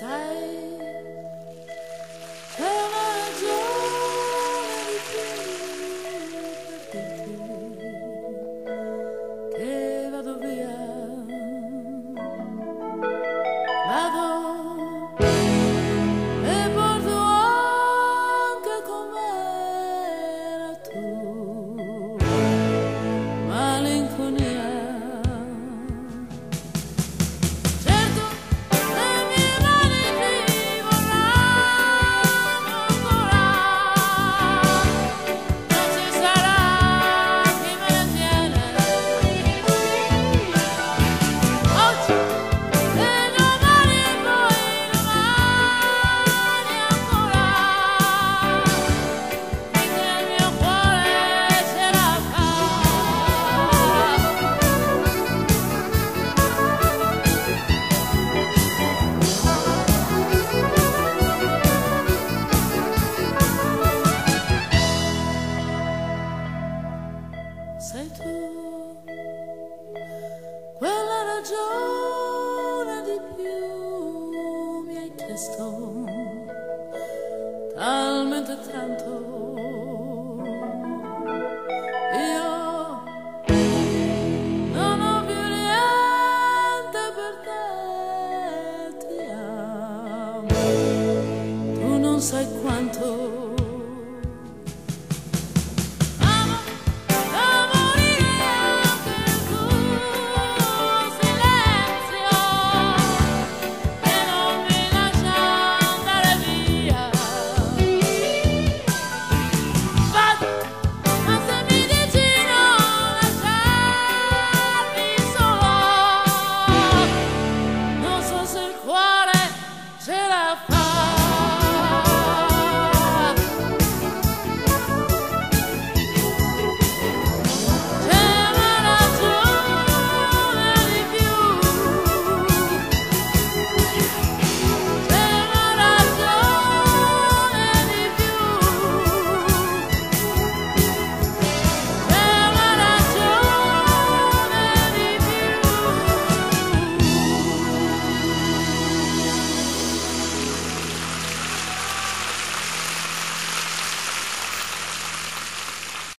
在 quella ragione di più mi hai chiesto talmente tanto. Non sai quanto